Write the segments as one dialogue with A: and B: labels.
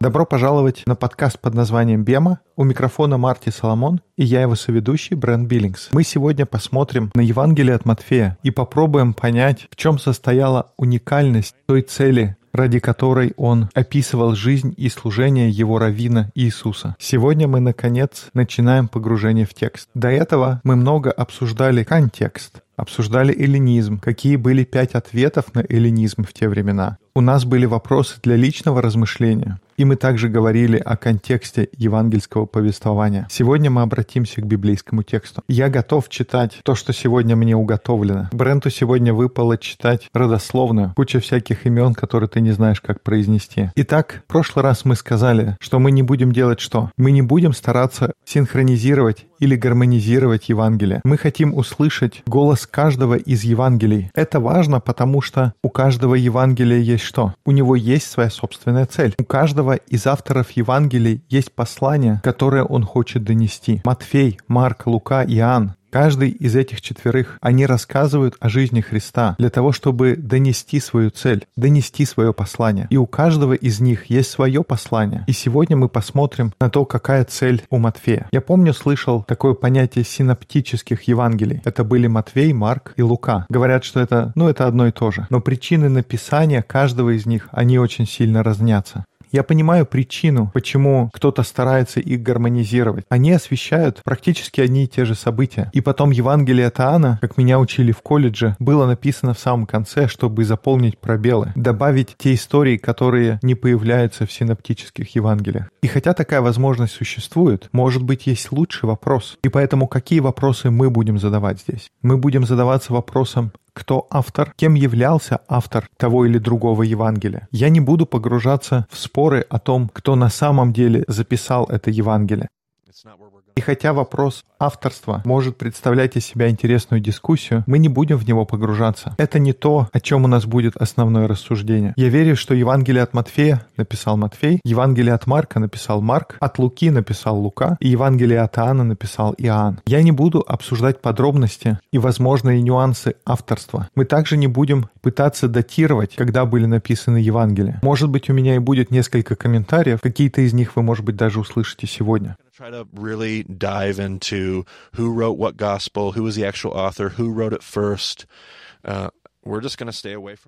A: Добро пожаловать на подкаст под названием «Бема». У микрофона Марти Соломон и я его соведущий Брэн Биллингс. Мы сегодня посмотрим на Евангелие от Матфея и попробуем понять, в чем состояла уникальность той цели, ради которой он описывал жизнь и служение его равина Иисуса. Сегодня мы, наконец, начинаем погружение в текст. До этого мы много обсуждали контекст, обсуждали эллинизм, какие были пять ответов на эллинизм в те времена. У нас были вопросы для личного размышления, и мы также говорили о контексте евангельского повествования. Сегодня мы обратимся к библейскому тексту. Я готов читать то, что сегодня мне уготовлено. Бренту сегодня выпало читать родословную, куча всяких имен, которые ты не знаешь, как произнести. Итак, в прошлый раз мы сказали, что мы не будем делать что? Мы не будем стараться синхронизировать или гармонизировать Евангелие. Мы хотим услышать голос каждого из Евангелий. Это важно, потому что у каждого Евангелия есть что? У него есть своя собственная цель. У каждого из авторов Евангелий есть послание, которое он хочет донести. Матфей, Марк, Лука, Иоанн Каждый из этих четверых, они рассказывают о жизни Христа для того, чтобы донести свою цель, донести свое послание. И у каждого из них есть свое послание. И сегодня мы посмотрим на то, какая цель у Матфея. Я помню, слышал такое понятие синоптических Евангелий. Это были Матвей, Марк и Лука. Говорят, что это, ну, это одно и то же. Но причины написания каждого из них, они очень сильно разнятся. Я понимаю причину, почему кто-то старается их гармонизировать. Они освещают практически одни и те же события. И потом Евангелие от Иоанна, как меня учили в колледже, было написано в самом конце, чтобы заполнить пробелы, добавить те истории, которые не появляются в синоптических Евангелиях. И хотя такая возможность существует, может быть, есть лучший вопрос. И поэтому какие вопросы мы будем задавать здесь? Мы будем задаваться вопросом, кто автор, кем являлся автор того или другого Евангелия. Я не буду погружаться в споры о том, кто на самом деле записал это Евангелие. И хотя вопрос авторства может представлять из себя интересную дискуссию, мы не будем в него погружаться. Это не то, о чем у нас будет основное рассуждение. Я верю, что Евангелие от Матфея написал Матфей, Евангелие от Марка написал Марк, от Луки написал Лука, и Евангелие от Иоанна написал Иоанн. Я не буду обсуждать подробности и возможные нюансы авторства. Мы также не будем пытаться датировать, когда были написаны Евангелия. Может быть, у меня и будет несколько комментариев, какие-то из них вы, может быть, даже услышите сегодня. try to really dive into who wrote what gospel, who was the actual author, who wrote it first. Uh,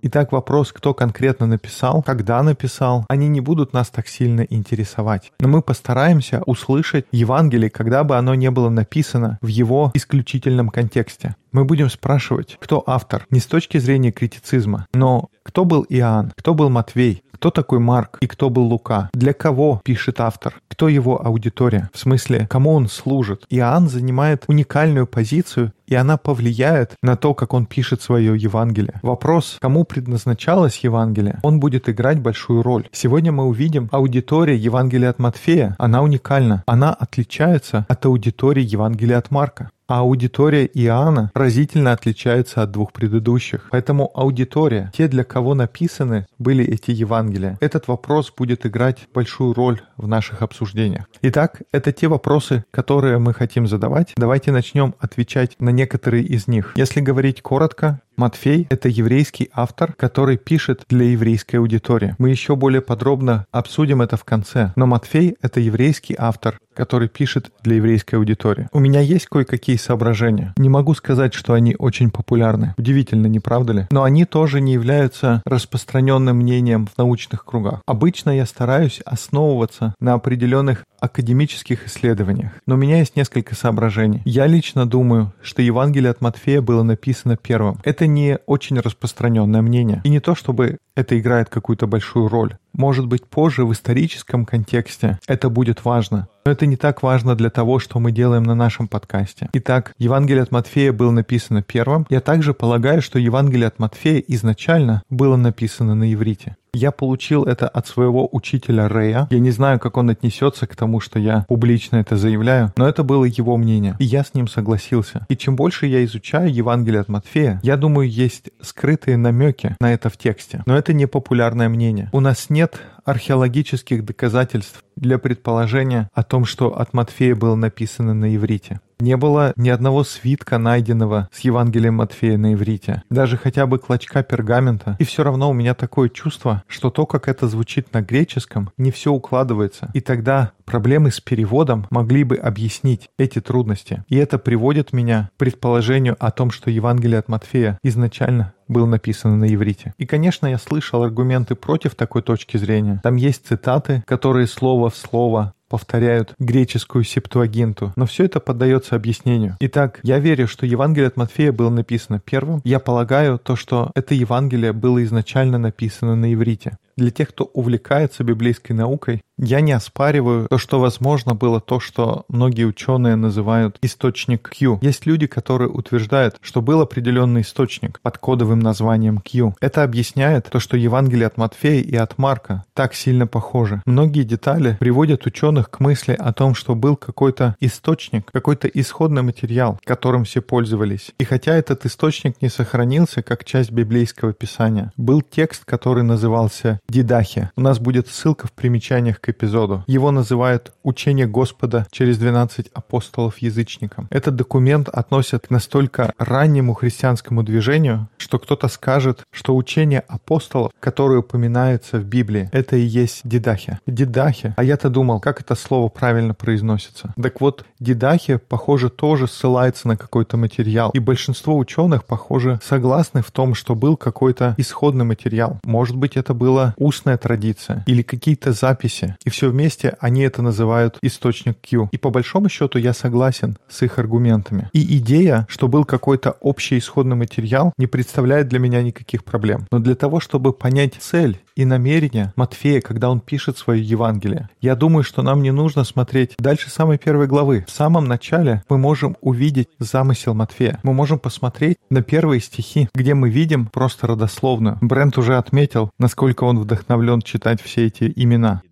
A: Итак, вопрос, кто конкретно написал, когда написал, они не будут нас так сильно интересовать. Но мы постараемся услышать Евангелие, когда бы оно не было написано в его исключительном контексте. Мы будем спрашивать, кто автор, не с точки зрения критицизма, но кто был Иоанн, кто был Матвей, кто такой Марк и кто был Лука? Для кого пишет автор? Кто его аудитория? В смысле, кому он служит? Иоанн занимает уникальную позицию, и она повлияет на то, как он пишет свое Евангелие. Вопрос, кому предназначалось Евангелие, он будет играть большую роль. Сегодня мы увидим аудитория Евангелия от Матфея. Она уникальна. Она отличается от аудитории Евангелия от Марка. А аудитория Иоанна разительно отличается от двух предыдущих. Поэтому аудитория, те, для кого написаны были эти Евангелия, этот вопрос будет играть большую роль в наших обсуждениях. Итак, это те вопросы, которые мы хотим задавать. Давайте начнем отвечать на некоторые из них. Если говорить коротко, Матфей — это еврейский автор, который пишет для еврейской аудитории. Мы еще более подробно обсудим это в конце. Но Матфей — это еврейский автор, который пишет для еврейской аудитории. У меня есть кое-какие соображения. Не могу сказать, что они очень популярны. Удивительно, не правда ли? Но они тоже не являются распространенным мнением в научных кругах. Обычно я стараюсь основываться на определенных академических исследованиях. Но у меня есть несколько соображений. Я лично думаю, что Евангелие от Матфея было написано первым. Это не очень распространенное мнение. И не то, чтобы это играет какую-то большую роль. Может быть, позже в историческом контексте это будет важно. Но это не так важно для того, что мы делаем на нашем подкасте. Итак, Евангелие от Матфея было написано первым. Я также полагаю, что Евангелие от Матфея изначально было написано на иврите. Я получил это от своего учителя Рэя. Я не знаю, как он отнесется к тому, что я публично это заявляю, но это было его мнение, и я с ним согласился. И чем больше я изучаю Евангелие от Матфея, я думаю, есть скрытые намеки на это в тексте. Но это не популярное мнение. У нас нет археологических доказательств для предположения о том, что от Матфея было написано на иврите. Не было ни одного свитка, найденного с Евангелием Матфея на иврите, даже хотя бы клочка пергамента. И все равно у меня такое чувство, что то, как это звучит на греческом, не все укладывается. И тогда проблемы с переводом могли бы объяснить эти трудности. И это приводит меня к предположению о том, что Евангелие от Матфея изначально был написан на иврите. И, конечно, я слышал аргументы против такой точки зрения. Там есть цитаты, которые слово в слово повторяют греческую септуагинту, но все это поддается объяснению. Итак, я верю, что Евангелие от Матфея было написано первым. Я полагаю то, что это Евангелие было изначально написано на иврите. Для тех, кто увлекается библейской наукой, я не оспариваю то, что возможно было то, что многие ученые называют источник Q. Есть люди, которые утверждают, что был определенный источник под кодовым названием Q. Это объясняет то, что Евангелие от Матфея и от Марка так сильно похожи. Многие детали приводят ученых к мысли о том, что был какой-то источник, какой-то исходный материал, которым все пользовались. И хотя этот источник не сохранился как часть библейского писания, был текст, который назывался Дидахи. У нас будет ссылка в примечаниях к эпизоду. Его называют «Учение Господа через 12 апостолов язычникам». Этот документ относят к настолько раннему христианскому движению, что кто-то скажет, что учение апостолов, которое упоминается в Библии, это и есть Дидахи. Дидахи. А я-то думал, как это слово правильно произносится. Так вот, Дидахи, похоже, тоже ссылается на какой-то материал. И большинство ученых, похоже, согласны в том, что был какой-то исходный материал. Может быть, это было устная традиция или какие-то записи. И все вместе они это называют источник Q. И по большому счету я согласен с их аргументами. И идея, что был какой-то общий исходный материал, не представляет для меня никаких проблем. Но для того, чтобы понять цель и намерение Матфея, когда он пишет свое Евангелие. Я думаю, что нам не нужно смотреть дальше самой первой главы. В самом начале мы можем увидеть замысел Матфея. Мы можем посмотреть на первые стихи, где мы видим просто родословную. Брент уже отметил, насколько он вдохновлен читать все эти имена.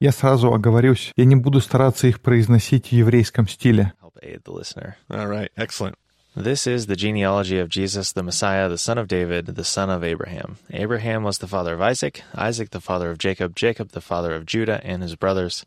A: Я сразу оговорюсь, я не буду стараться их произносить в еврейском стиле.
B: All right, excellent. This is the genealogy of Jesus, the Messiah, the son of David, the son of Abraham. Abraham was the father of Isaac, Isaac the father of Jacob, Jacob the father of Judah and his brothers.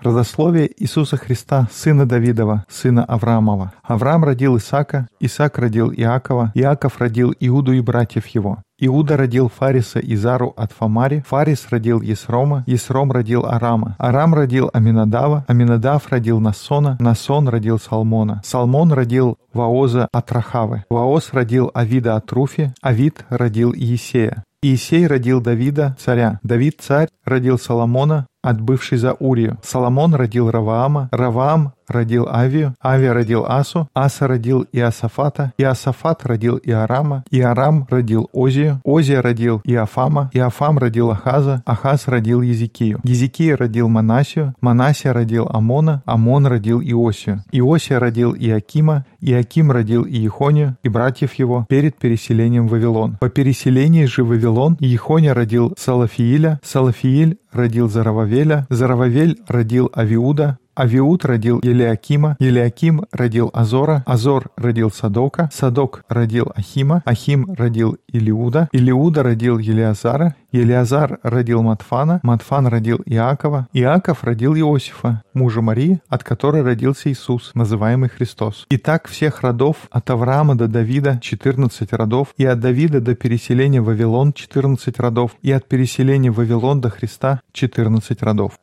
A: Родословие Иисуса Христа, сына Давидова, сына Авраамова. Авраам родил Исаака, Исаак родил Иакова, Иаков родил Иуду и братьев его. Иуда родил Фариса и Зару от Фамари, Фарис родил Есрома, Есром родил Арама, Арам родил Аминадава, Аминадав родил Насона, Насон родил Салмона, Салмон родил Ваоза от Рахавы, Ваоз родил Авида от Руфи, Авид родил Иисея. Иисей родил Давида, царя. Давид, царь, родил Соломона, отбывший за Урию. Соломон родил Раваама, Раваам родил Авию, Авия родил Асу, Аса родил Иосафата, Иосафат родил Иарама, Иарам родил Озию, Озия родил Иофама, Иофам родил Ахаза, Ахаз родил Езекию, Езекия родил Манасию, Манасия родил Амона, Амон родил Иосию, Иосия родил Иакима, Иаким родил Иехонию и братьев его перед переселением в Вавилон. По переселении же в Вавилон Иехония родил Салафииля, Салафииль родил Зарававеля, Зарававель родил Авиуда, Авиуд родил Елиакима, Елиаким родил Азора, Азор родил Садока, Садок родил Ахима, Ахим родил Илиуда, Илиуда родил Елиазара, Елиазар родил Матфана, Матфан родил Иакова, Иаков родил Иосифа, мужа Марии, от которой родился Иисус, называемый Христос. Итак, всех родов от Авраама до Давида 14 родов, и от Давида до переселения в Вавилон 14 родов, и от переселения в Вавилон до Христа 14 родов.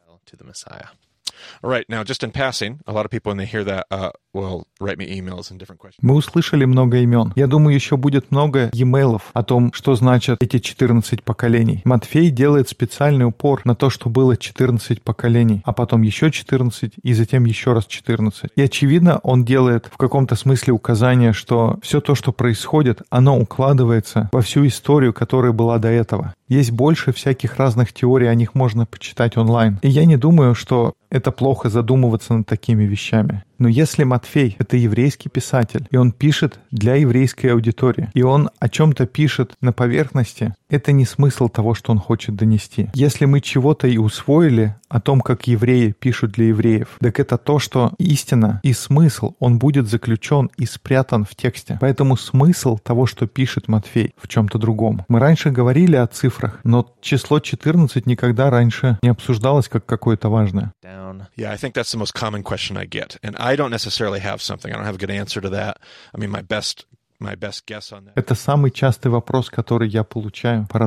B: Right. Now, just in passing, a lot of people, when they hear that, uh, will write me emails and different questions.
A: Мы услышали много имен. Я думаю, еще будет много e-mailов о том, что значат эти 14 поколений. Матфей делает специальный упор на то, что было 14 поколений, а потом еще 14 и затем еще раз 14. И очевидно, он делает в каком-то смысле указание, что все то, что происходит, оно укладывается во всю историю, которая была до этого. Есть больше всяких разных теорий, о них можно почитать онлайн. И я не думаю, что это плохо задумываться над такими вещами. Но если Матфей — это еврейский писатель, и он пишет для еврейской аудитории, и он о чем-то пишет на поверхности, это не смысл того, что он хочет донести. Если мы чего-то и усвоили о том, как евреи пишут для евреев, так это то, что истина и смысл, он будет заключен и спрятан в тексте. Поэтому смысл того, что пишет Матфей, в чем-то другом. Мы раньше говорили о цифрах, но число 14 никогда раньше не обсуждалось как какое-то важное.
C: Yeah, I think that's the most common question I get. And I don't necessarily have something. I don't have a good answer to that. I mean, my best
A: это самый частый вопрос, который я получаю по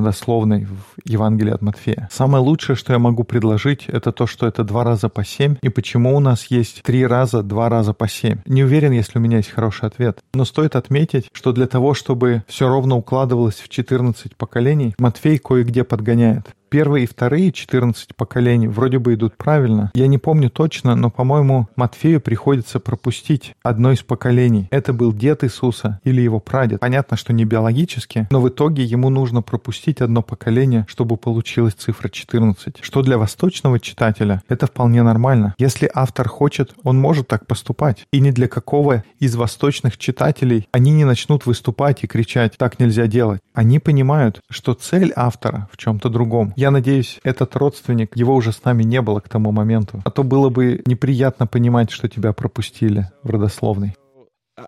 A: в Евангелии от Матфея. Самое лучшее, что я могу предложить, это то, что это два раза по семь, и почему у нас есть три раза, два раза по семь. Не уверен, если у меня есть хороший ответ. Но стоит отметить, что для того, чтобы все ровно укладывалось в 14 поколений, Матфей кое-где подгоняет первые и вторые 14 поколений вроде бы идут правильно. Я не помню точно, но, по-моему, Матфею приходится пропустить одно из поколений. Это был дед Иисуса или его прадед. Понятно, что не биологически, но в итоге ему нужно пропустить одно поколение, чтобы получилась цифра 14. Что для восточного читателя это вполне нормально. Если автор хочет, он может так поступать. И ни для какого из восточных читателей они не начнут выступать и кричать «так нельзя делать». Они понимают, что цель автора в чем-то другом. Я надеюсь, этот родственник, его уже с нами не было к тому моменту. А то было бы неприятно понимать, что тебя пропустили в родословной.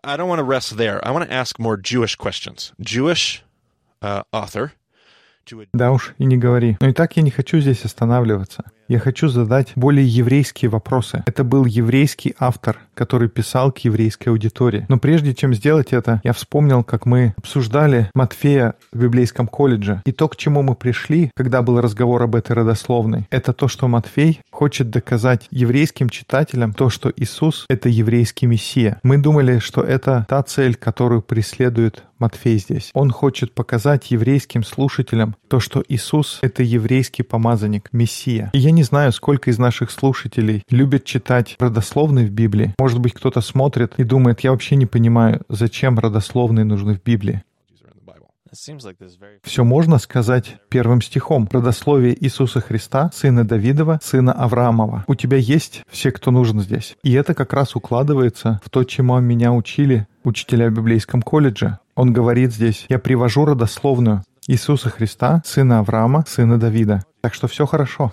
C: I don't want to rest there. I want to ask more Jewish questions. Jewish uh, author.
A: Да уж, и не говори. Но и так я не хочу здесь останавливаться. Я хочу задать более еврейские вопросы. Это был еврейский автор, который писал к еврейской аудитории. Но прежде чем сделать это, я вспомнил, как мы обсуждали Матфея в библейском колледже. И то, к чему мы пришли, когда был разговор об этой родословной, это то, что Матфей хочет доказать еврейским читателям то, что Иисус — это еврейский Мессия. Мы думали, что это та цель, которую преследует Матфей здесь. Он хочет показать еврейским слушателям то, что Иисус — это еврейский помазанник, Мессия. И я не знаю, сколько из наших слушателей любят читать родословные в Библии. Может быть, кто-то смотрит и думает, я вообще не понимаю, зачем родословные нужны в Библии. Все можно сказать первым стихом. Родословие Иисуса Христа, сына Давидова, сына Авраамова. У тебя есть все, кто нужен здесь. И это как раз укладывается в то, чему меня учили учителя в библейском колледже. Он говорит здесь, я привожу родословную Иисуса Христа, сына Авраама, сына Давида. Так что все хорошо.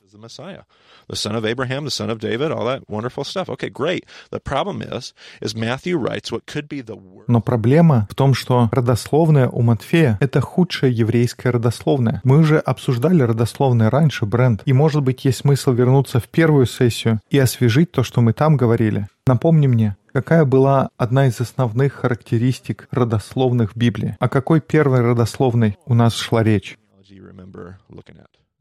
C: the son of Abraham, the son of David, all that wonderful stuff. Okay, great. The problem is, is Matthew writes what could be the worst.
A: Но проблема в том, что родословная у Матфея — это худшая еврейская родословная. Мы уже обсуждали родословные раньше, Брент, и, может быть, есть смысл вернуться в первую сессию и освежить то, что мы там говорили. Напомни мне, Какая была одна из основных характеристик родословных в Библии? О какой первой родословной у нас шла речь?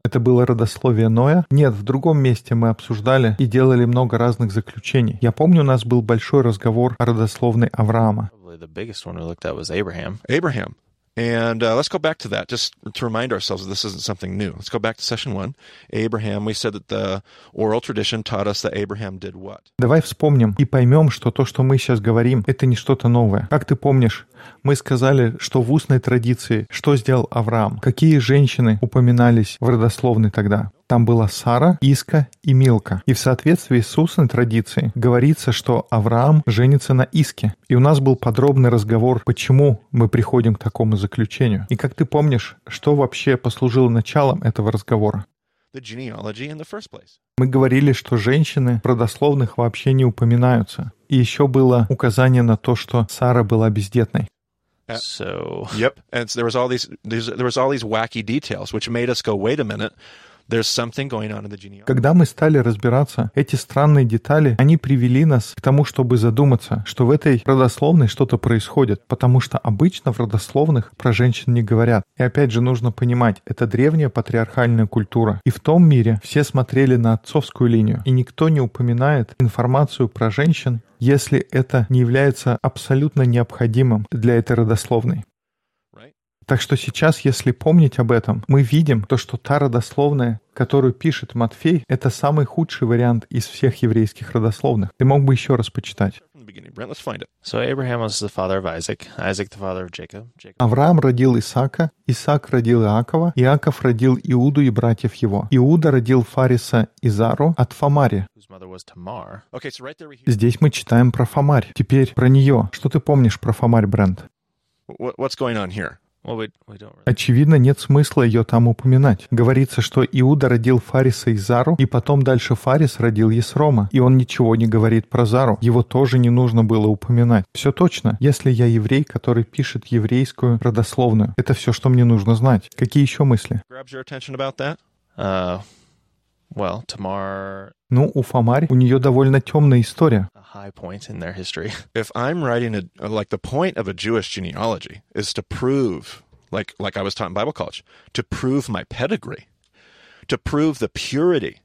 A: Это было родословие Ноя? Нет, в другом месте мы обсуждали и делали много разных заключений. Я помню, у нас был большой разговор о родословной Авраама.
C: Abraham. And uh, let's go back to that, just to remind ourselves that this isn't something new. Let's go back to session one. Abraham, we said that the oral tradition taught us that Abraham did what?
A: Давай вспомним и поймем, что то, что мы сейчас говорим, это не что-то новое. Как ты помнишь, мы сказали, что в устной традиции что сделал Авраам? Какие женщины упоминались в родословной тогда? Там была Сара, Иска и Милка. И в соответствии с устной традицией говорится, что Авраам женится на Иске. И у нас был подробный разговор, почему мы приходим к такому заключению. И как ты помнишь, что вообще послужило началом этого разговора? Мы говорили, что женщины в родословных вообще не упоминаются. И еще было указание на то, что Сара была бездетной.
C: Uh, so... Yep, and there was all these, there was all these wacky details, which made us go, wait a minute.
A: Когда мы стали разбираться, эти странные детали, они привели нас к тому, чтобы задуматься, что в этой родословной что-то происходит, потому что обычно в родословных про женщин не говорят. И опять же нужно понимать, это древняя патриархальная культура. И в том мире все смотрели на отцовскую линию, и никто не упоминает информацию про женщин, если это не является абсолютно необходимым для этой родословной. Так что сейчас, если помнить об этом, мы видим то, что та родословная, которую пишет Матфей, это самый худший вариант из всех еврейских родословных. Ты мог бы еще раз почитать.
C: the beginning, Brent. Let's find it.
B: So Abraham was the father of Isaac, Isaac the father of Jacob, Jacob.
A: Авраам родил Исаака, Исаак родил Иакова, Иаков родил Иуду и братьев его. Иуда родил Фариса и Зару от Фамари. Здесь мы читаем про Фамарь. Теперь про нее. Что ты помнишь про Фамарь, Брент?
C: what, what's going on here.
A: Очевидно, нет смысла ее там упоминать. Говорится, что Иуда родил Фариса и Зару, и потом дальше Фарис родил Есрома. И он ничего не говорит про Зару. Его тоже не нужно было упоминать. Все точно. Если я еврей, который пишет еврейскую родословную, это все, что мне нужно знать. Какие еще мысли?
B: Uh,
A: Ну, у Фамарь, у нее довольно темная история.
B: High point in their history.
C: If I'm writing a like the point of a Jewish genealogy is to prove, like like I was taught in Bible college, to prove my pedigree, to prove the purity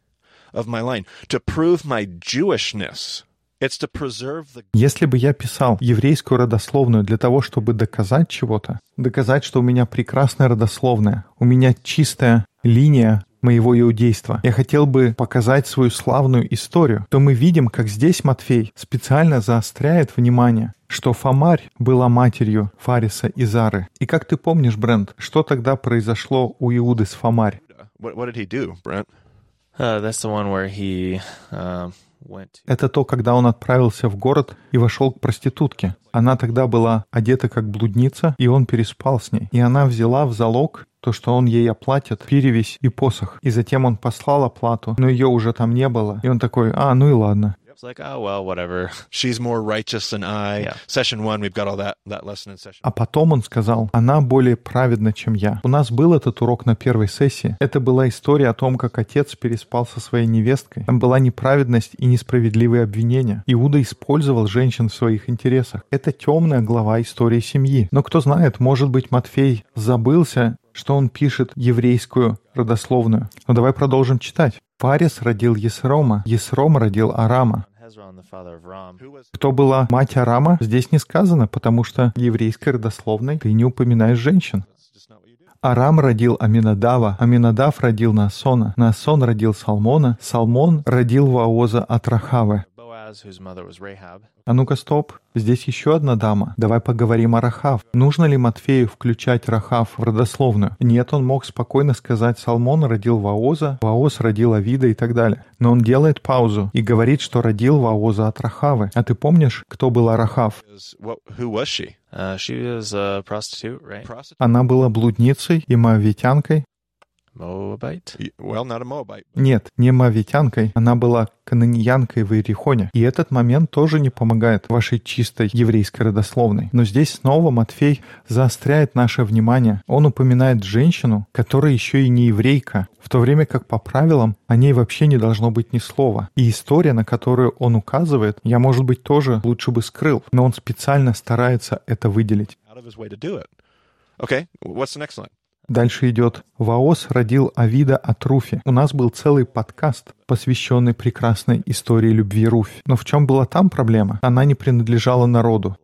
C: of my line, to prove my Jewishness. It's to preserve the
A: Если бы я писал еврейскую родословную для того, чтобы доказать чего-то, доказать, что у меня прекрасная родословная, у меня чистая линия моего иудейства, я хотел бы показать свою славную историю, то мы видим, как здесь Матфей специально заостряет внимание, что Фомарь была матерью Фариса и Зары. И как ты помнишь, Брент, что тогда произошло у Иуды с Фомарь?
C: what, what did he do, Brent?
B: Uh, that's the one where he went to.
A: Это то, когда он отправился в город и вошел к проститутке. Она тогда была одета как блудница, и он переспал с ней. И она взяла в залог то, что он ей оплатит, перевесь и посох. И затем он послал оплату, но ее уже там не было. И он такой, а, ну и ладно.
B: It's like, oh well, whatever.
C: She's more righteous than I.
B: Yeah.
C: Session one, we've got all that that lesson in session.
A: А потом он сказал, она более праведна, чем я. У нас был этот урок на первой сессии. Это была история о том, как отец переспал со своей невесткой. Там была неправедность и несправедливые обвинения. Иуда использовал женщин в своих интересах. Это темная глава истории семьи. Но кто знает, может быть, Матфей забылся, что он пишет еврейскую родословную. Но давай продолжим читать. Фарис родил Есрома, Есром родил Арама. Кто была мать Арама, здесь не сказано, потому что в еврейской родословной ты не упоминаешь женщин. Арам родил Аминадава, Аминадав родил Наасона, Наасон родил Салмона, Салмон родил Ваоза от Рахавы. А ну-ка, стоп. Здесь еще одна дама. Давай поговорим о Рахав. Нужно ли Матфею включать Рахав в родословную? Нет, он мог спокойно сказать, Салмон родил Ваоза, Ваоз родил Авида и так далее. Но он делает паузу и говорит, что родил Ваоза от Рахавы. А ты помнишь, кто была Рахав?
B: Uh, she was a prostitute, right?
C: Prostitute?
A: Она была блудницей и моавитянкой. Нет, не моавитянкой, она была кананьянкой в Иерихоне. И этот момент тоже не помогает вашей чистой еврейской родословной. Но здесь снова Матфей заостряет наше внимание. Он упоминает женщину, которая еще и не еврейка, в то время как по правилам о ней вообще не должно быть ни слова. И история, на которую он указывает, я, может быть, тоже лучше бы скрыл, но он специально старается это выделить.
C: Okay, what's the next line?
A: Дальше идет «Ваос родил Авида от Руфи». У нас был целый подкаст, посвященный прекрасной истории любви Руфь. Но в чем была там проблема? Она не принадлежала народу.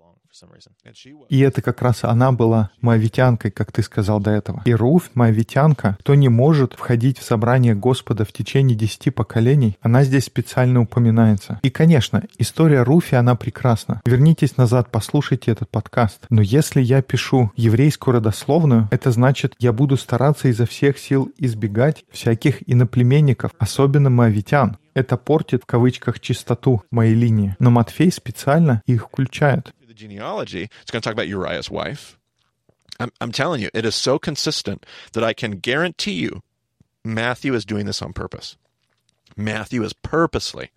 A: И это как раз она была моавитянкой, как ты сказал до этого. И Руфь, моавитянка, кто не может входить в собрание Господа в течение десяти поколений, она здесь специально упоминается. И, конечно, история Руфи, она прекрасна. Вернитесь назад, послушайте этот подкаст. Но если я пишу еврейскую родословную, это значит, я буду стараться изо всех сил избегать всяких иноплеменников, особенно моавитян. Это портит в кавычках чистоту моей линии. Но Матфей специально их включает.
C: The genealogy, it's going to talk about Uriah's wife. I'm, I'm telling you, it is so consistent that I can guarantee you Matthew is doing this on purpose. Matthew is purposely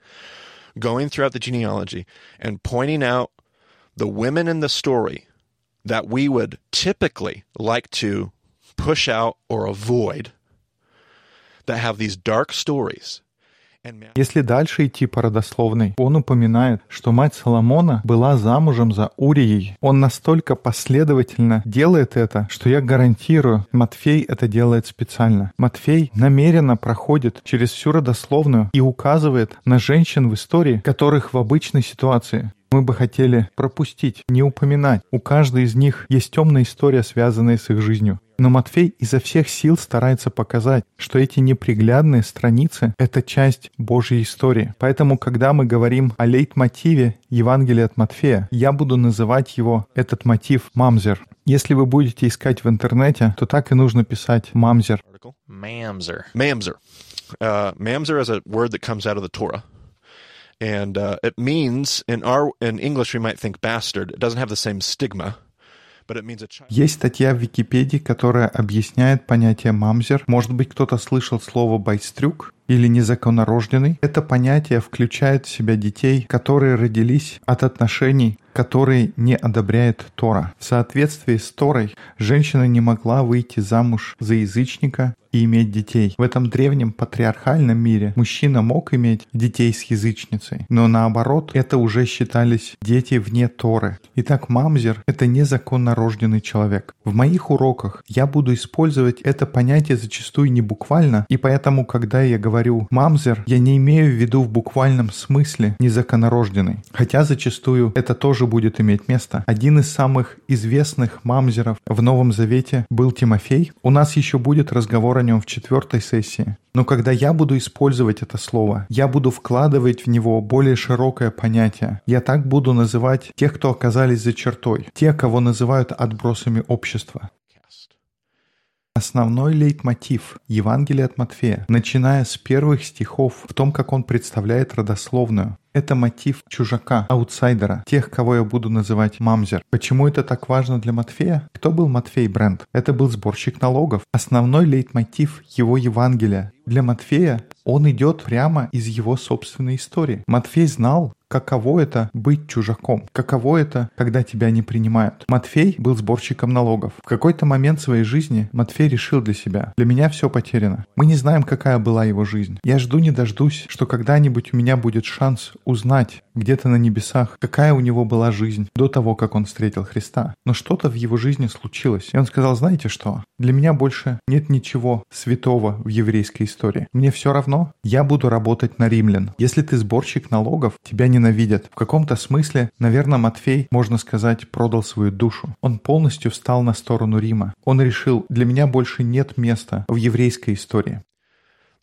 C: going throughout the genealogy and pointing out the women in the story that we would typically like to push out or avoid that have these dark stories.
A: Если дальше идти по родословной, он упоминает, что мать Соломона была замужем за Урией. Он настолько последовательно делает это, что я гарантирую, Матфей это делает специально. Матфей намеренно проходит через всю родословную и указывает на женщин в истории, которых в обычной ситуации мы бы хотели пропустить, не упоминать. У каждой из них есть темная история, связанная с их жизнью. Но Матфей изо всех сил старается показать, что эти неприглядные страницы — это часть Божьей истории. Поэтому, когда мы говорим о лейтмотиве Евангелия от Матфея, я буду называть его, этот мотив, мамзер. Если вы будете искать в интернете, то так и нужно писать мамзер.
B: Mamzer.
C: Mamzer. Uh, mamzer is a word that comes out of the Torah. And uh, it means, in our in English, we might think bastard. It doesn't have the same stigma.
A: Есть статья в Википедии, которая объясняет понятие мамзер. Может быть, кто-то слышал слово байстрюк или незаконнорожденный. Это понятие включает в себя детей, которые родились от отношений, которые не одобряет Тора. В соответствии с Торой женщина не могла выйти замуж за язычника и иметь детей. В этом древнем патриархальном мире мужчина мог иметь детей с язычницей, но наоборот, это уже считались дети вне Торы. Итак, мамзер — это незаконно рожденный человек. В моих уроках я буду использовать это понятие зачастую не буквально, и поэтому, когда я говорю «мамзер», я не имею в виду в буквальном смысле незаконнорожденный. Хотя зачастую это тоже будет иметь место. Один из самых известных мамзеров в Новом Завете был Тимофей. У нас еще будет разговор о нем в четвертой сессии. Но когда я буду использовать это слово, я буду вкладывать в него более широкое понятие. Я так буду называть тех, кто оказались за чертой, те, кого называют отбросами общества. Основной лейтмотив Евангелия от Матфея, начиная с первых стихов в том, как он представляет родословную, это мотив чужака, аутсайдера, тех, кого я буду называть мамзер. Почему это так важно для Матфея? Кто был Матфей Брент? Это был сборщик налогов. Основной лейтмотив его Евангелия. Для Матфея он идет прямо из его собственной истории. Матфей знал, каково это быть чужаком, каково это, когда тебя не принимают. Матфей был сборщиком налогов. В какой-то момент своей жизни Матфей решил для себя, для меня все потеряно. Мы не знаем, какая была его жизнь. Я жду не дождусь, что когда-нибудь у меня будет шанс узнать где-то на небесах, какая у него была жизнь до того, как он встретил Христа. Но что-то в его жизни случилось. И он сказал, знаете что, для меня больше нет ничего святого в еврейской истории. Мне все равно, я буду работать на римлян. Если ты сборщик налогов, тебя ненавидят. В каком-то смысле, наверное, Матфей, можно сказать, продал свою душу. Он полностью встал на сторону Рима. Он решил, для меня больше нет места в еврейской истории.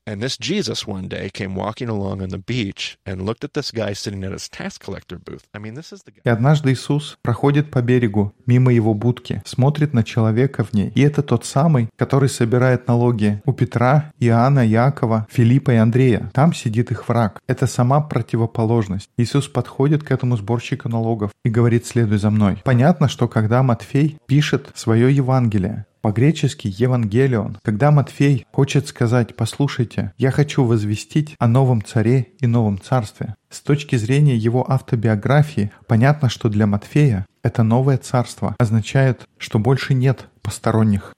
C: And this Jesus one day came walking along on the beach and looked at this guy sitting at his tax collector booth. I mean, this is the guy.
A: И однажды Иисус проходит по берегу, мимо его будки, смотрит на человека в ней. И это тот самый, который собирает налоги у Петра, Иоанна, Якова, Филиппа и Андрея. Там сидит их враг. Это сама противоположность. Иисус подходит к этому сборщику налогов и говорит «следуй за мной». Понятно, что когда Матфей пишет свое Евангелие, по-гречески «евангелион». Когда Матфей хочет сказать «послушайте, я хочу возвестить о новом царе и новом царстве», с точки зрения его автобиографии, понятно, что для Матфея это новое царство означает, что больше нет посторонних.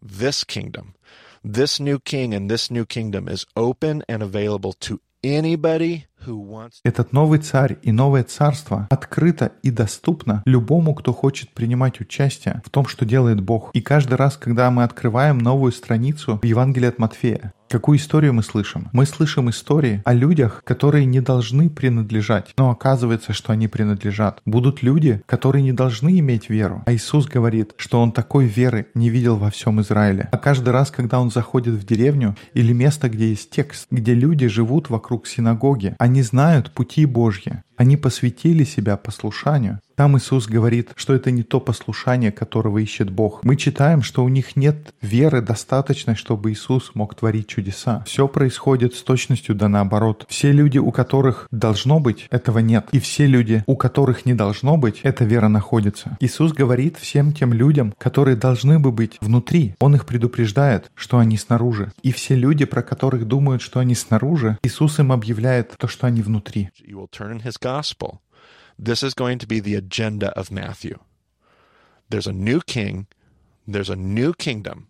C: This kingdom, this new king and this new kingdom is open and available to anybody
A: Этот новый царь и новое царство открыто и доступно любому, кто хочет принимать участие в том, что делает Бог. И каждый раз, когда мы открываем новую страницу в Евангелии от Матфея, Какую историю мы слышим? Мы слышим истории о людях, которые не должны принадлежать, но оказывается, что они принадлежат. Будут люди, которые не должны иметь веру. А Иисус говорит, что Он такой веры не видел во всем Израиле. А каждый раз, когда Он заходит в деревню или место, где есть текст, где люди живут вокруг синагоги, они знают пути Божьи. Они посвятили себя послушанию. Там Иисус говорит, что это не то послушание, которого ищет Бог. Мы читаем, что у них нет веры достаточной, чтобы Иисус мог творить чудеса. Все происходит с точностью да наоборот. Все люди, у которых должно быть, этого нет. И все люди, у которых не должно быть, эта вера находится. Иисус говорит всем тем людям, которые должны бы быть внутри. Он их предупреждает, что они снаружи. И все люди, про которых думают, что они снаружи, Иисус им объявляет то, что они внутри.
C: This is going to be the agenda of Matthew. There's a new king, there's a new kingdom,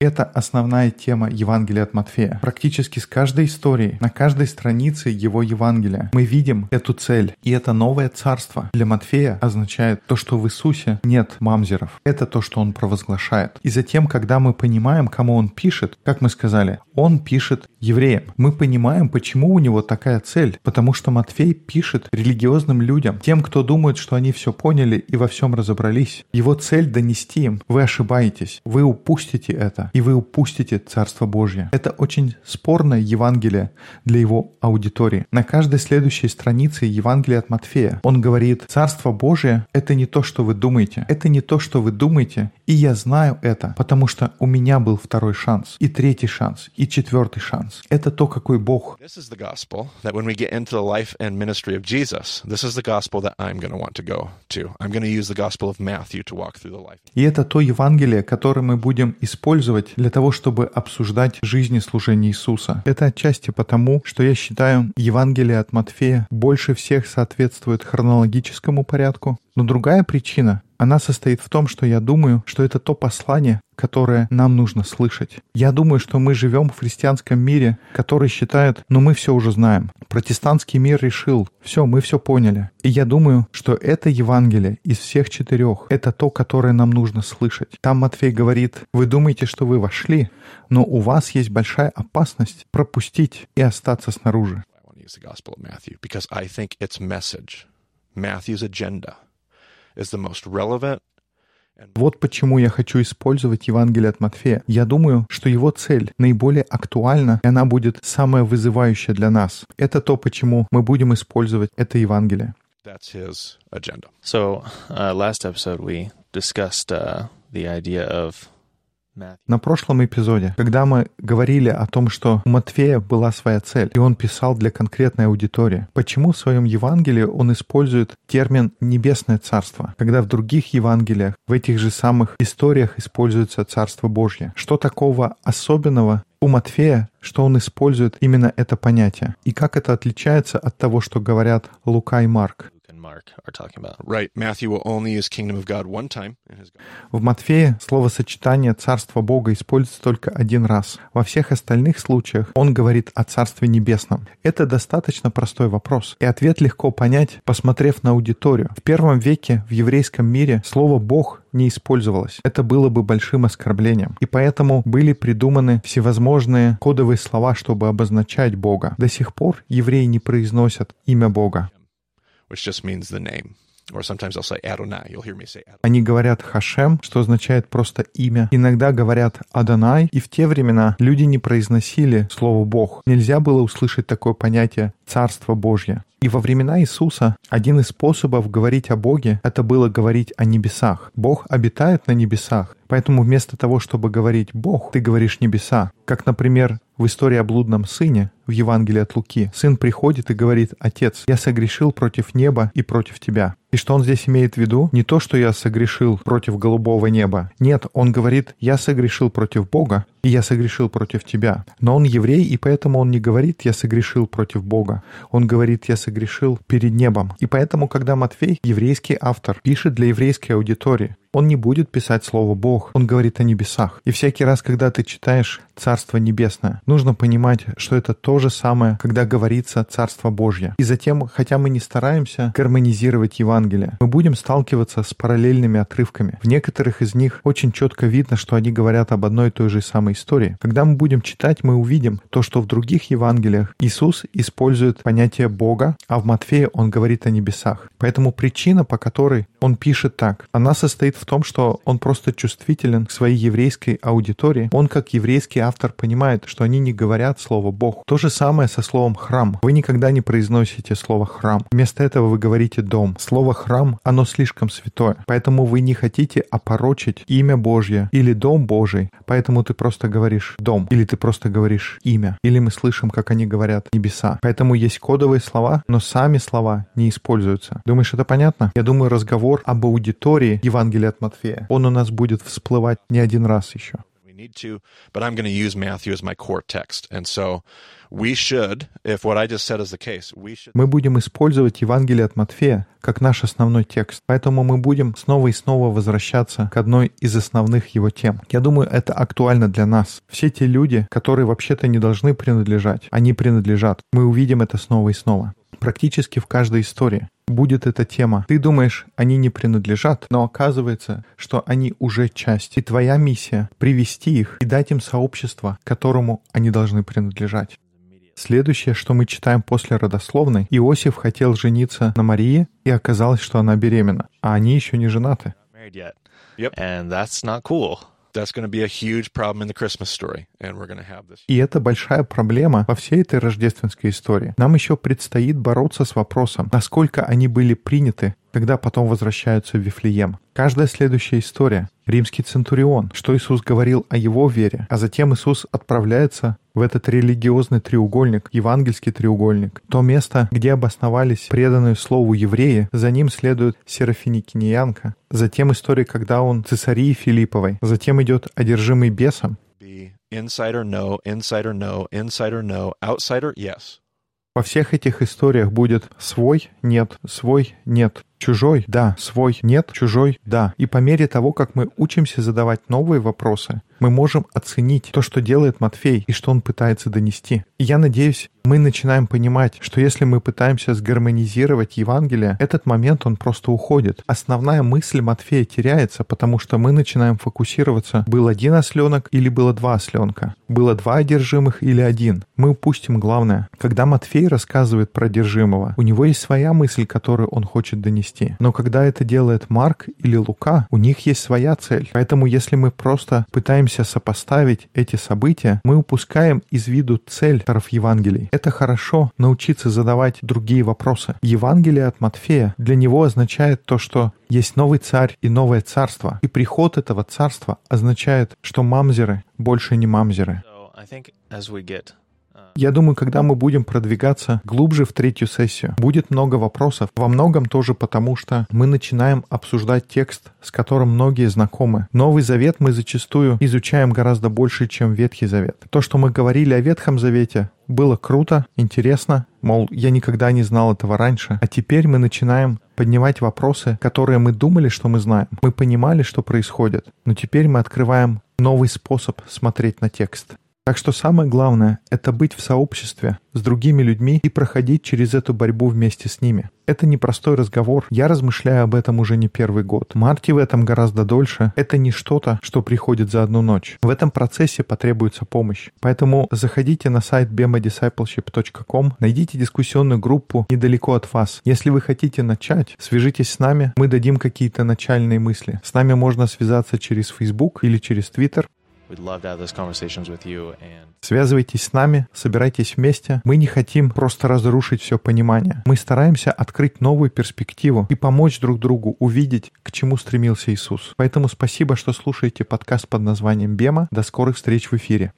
A: Это основная тема Евангелия от Матфея. Практически с каждой истории, на каждой странице его Евангелия мы видим эту цель. И это новое царство для Матфея означает то, что в Иисусе нет мамзеров. Это то, что он провозглашает. И затем, когда мы понимаем, кому он пишет, как мы сказали, он пишет евреям. Мы понимаем, почему у него такая цель. Потому что Матфей пишет религиозным людям, тем, кто думает, что они все поняли и во всем разобрались. Его цель донести им. Вы ошибаетесь. Вы упустите это и вы упустите Царство Божье. Это очень спорное Евангелие для его аудитории. На каждой следующей странице Евангелия от Матфея он говорит, Царство Божье — это не то, что вы думаете. Это не то, что вы думаете, и я знаю это, потому что у меня был второй шанс, и третий шанс, и четвертый шанс. Это то, какой Бог.
C: This is the gospel that when we get into the life and ministry of Jesus, this is the gospel that I'm going to want to go to. I'm going to use the gospel of Matthew to walk through the life.
A: И это то Евангелие, которое мы будем использовать использовать для того, чтобы обсуждать жизнь и служение Иисуса. Это отчасти потому, что я считаю, Евангелие от Матфея больше всех соответствует хронологическому порядку. Но другая причина она состоит в том, что я думаю, что это то послание, которое нам нужно слышать. Я думаю, что мы живем в христианском мире, который считает, ну мы все уже знаем. Протестантский мир решил, все, мы все поняли. И я думаю, что это Евангелие из всех четырех, это то, которое нам нужно слышать. Там Матфей говорит, вы думаете, что вы вошли, но у вас есть большая опасность пропустить и остаться снаружи.
C: Matthew's agenda is the most relevant
A: вот почему я хочу использовать Евангелие от Матфея. Я думаю, что его цель наиболее актуальна, и она будет самая вызывающая для нас. Это то, почему мы будем использовать это Евангелие.
C: That's his agenda.
B: So, uh, last episode we discussed uh, the idea of
A: на прошлом эпизоде, когда мы говорили о том, что у Матфея была своя цель, и он писал для конкретной аудитории, почему в своем Евангелии он использует термин «небесное царство», когда в других Евангелиях, в этих же самых историях используется Царство Божье? Что такого особенного у Матфея, что он использует именно это понятие? И как это отличается от того, что говорят Лука и Марк?
B: Mark are talking about.
C: Right. Matthew will only use kingdom of God one time.
A: В Матфея словосочетание «царство Бога» используется только один раз. Во всех остальных случаях он говорит о Царстве Небесном. Это достаточно простой вопрос. И ответ легко понять, посмотрев на аудиторию. В первом веке в еврейском мире слово «Бог» не использовалось. Это было бы большим оскорблением. И поэтому были придуманы всевозможные кодовые слова, чтобы обозначать Бога. До сих пор евреи не произносят имя Бога.
C: Which just means the name.
A: Они говорят Хашем, что означает просто имя. Иногда говорят Адонай, и в те времена люди не произносили слово Бог. Нельзя было услышать такое понятие «Царство Божье». И во времена Иисуса один из способов говорить о Боге — это было говорить о небесах. Бог обитает на небесах, поэтому вместо того, чтобы говорить «Бог», ты говоришь «небеса». Как, например, в истории о блудном сыне в Евангелии от Луки сын приходит и говорит «Отец, я согрешил против неба и против тебя». И что он здесь имеет в виду? Не то, что я согрешил против голубого неба. Нет, он говорит «Я согрешил против Бога, и я согрешил против тебя». Но он еврей, и поэтому он не говорит «Я согрешил против Бога». Он говорит «Я согрешил перед небом». И поэтому, когда Матфей, еврейский автор, пишет для еврейской аудитории, он не будет писать слово «Бог», он говорит о небесах. И всякий раз, когда ты читаешь «Царство небесное», нужно понимать, что это то же самое, когда говорится «Царство Божье». И затем, хотя мы не стараемся гармонизировать Евангелие, мы будем сталкиваться с параллельными отрывками. В некоторых из них очень четко видно, что они говорят об одной и той же самой истории. Когда мы будем читать, мы увидим то, что в других Евангелиях Иисус использует понятие Бога, а в Матфея он говорит о небесах. Поэтому причина, по которой он пишет так, она состоит в том, что он просто чувствителен к своей еврейской аудитории. Он, как еврейский автор, понимает, что они не говорят слово «Бог». То же самое со словом «храм». Вы никогда не произносите слово «храм». Вместо этого вы говорите «дом». Слово «храм», оно слишком святое. Поэтому вы не хотите опорочить имя Божье или дом Божий. Поэтому ты просто говоришь «дом» или ты просто говоришь «имя». Или мы слышим, как они говорят «небеса». Поэтому есть кодовые слова, но сами слова не используются. Думаешь, это понятно? Я думаю, разговор об аудитории Евангелия от Матфея. Он у нас будет всплывать не один раз еще.
C: need to, but I'm going to use Matthew as my core text. And so we should, if what I just said is the case, we should...
A: Мы будем использовать Евангелие от Матфея как наш основной текст. Поэтому мы будем снова и снова возвращаться к одной из основных его тем. Я думаю, это актуально для нас. Все те люди, которые вообще-то не должны принадлежать, они принадлежат. Мы увидим это снова и снова. Практически в каждой истории будет эта тема. Ты думаешь, они не принадлежат, но оказывается, что они уже часть. И твоя миссия — привести их и дать им сообщество, которому они должны принадлежать. Следующее, что мы читаем после родословной, Иосиф хотел жениться на Марии, и оказалось, что она беременна, а они еще не женаты.
C: Yep.
B: And that's not cool.
A: И это большая проблема во всей этой рождественской истории. Нам еще предстоит бороться с вопросом, насколько они были приняты когда потом возвращаются в Вифлеем. Каждая следующая история. Римский Центурион, что Иисус говорил о его вере, а затем Иисус отправляется в этот религиозный треугольник, евангельский треугольник, то место, где обосновались преданные слову евреи, за ним следует Серафиникиньянка, затем история, когда он цесарии Филипповой, затем идет одержимый бесом,
C: Insider, no, insider, no, insider, no, outsider, yes.
A: Во всех этих историях будет свой, нет, свой, нет, чужой, да, свой, нет, чужой, да. И по мере того, как мы учимся задавать новые вопросы, мы можем оценить то, что делает Матфей и что он пытается донести. И я надеюсь, мы начинаем понимать, что если мы пытаемся сгармонизировать Евангелие, этот момент он просто уходит. Основная мысль Матфея теряется, потому что мы начинаем фокусироваться, был один осленок или было два осленка, было два одержимых или один. Мы упустим главное. Когда Матфей рассказывает про одержимого, у него есть своя мысль, которую он хочет донести. Но когда это делает Марк или Лука, у них есть своя цель. Поэтому если мы просто пытаемся сопоставить эти события, мы упускаем из виду цель авторов Евангелий. Это хорошо научиться задавать другие вопросы. Евангелие от Матфея для него означает то, что есть новый царь и новое царство. И приход этого царства означает, что мамзеры больше не мамзеры.
B: So
A: Я думаю, когда мы будем продвигаться глубже в третью сессию, будет много вопросов. Во многом тоже потому, что мы начинаем обсуждать текст, с которым многие знакомы. Новый Завет мы зачастую изучаем гораздо больше, чем Ветхий Завет. То, что мы говорили о Ветхом Завете, было круто, интересно, мол, я никогда не знал этого раньше. А теперь мы начинаем поднимать вопросы, которые мы думали, что мы знаем. Мы понимали, что происходит, но теперь мы открываем новый способ смотреть на текст. Так что самое главное — это быть в сообществе с другими людьми и проходить через эту борьбу вместе с ними. Это непростой разговор. Я размышляю об этом уже не первый год. Марти в этом гораздо дольше. Это не что-то, что приходит за одну ночь. В этом процессе потребуется помощь. Поэтому заходите на сайт bemadiscipleship.com, найдите дискуссионную группу недалеко от вас. Если вы хотите начать, свяжитесь с нами, мы дадим какие-то начальные мысли. С нами можно связаться через Facebook или через Twitter. Связывайтесь с нами, собирайтесь вместе. Мы не хотим просто разрушить все понимание. Мы стараемся открыть новую перспективу и помочь друг другу увидеть, к чему стремился Иисус. Поэтому спасибо, что слушаете подкаст под названием «Бема». До скорых встреч в эфире.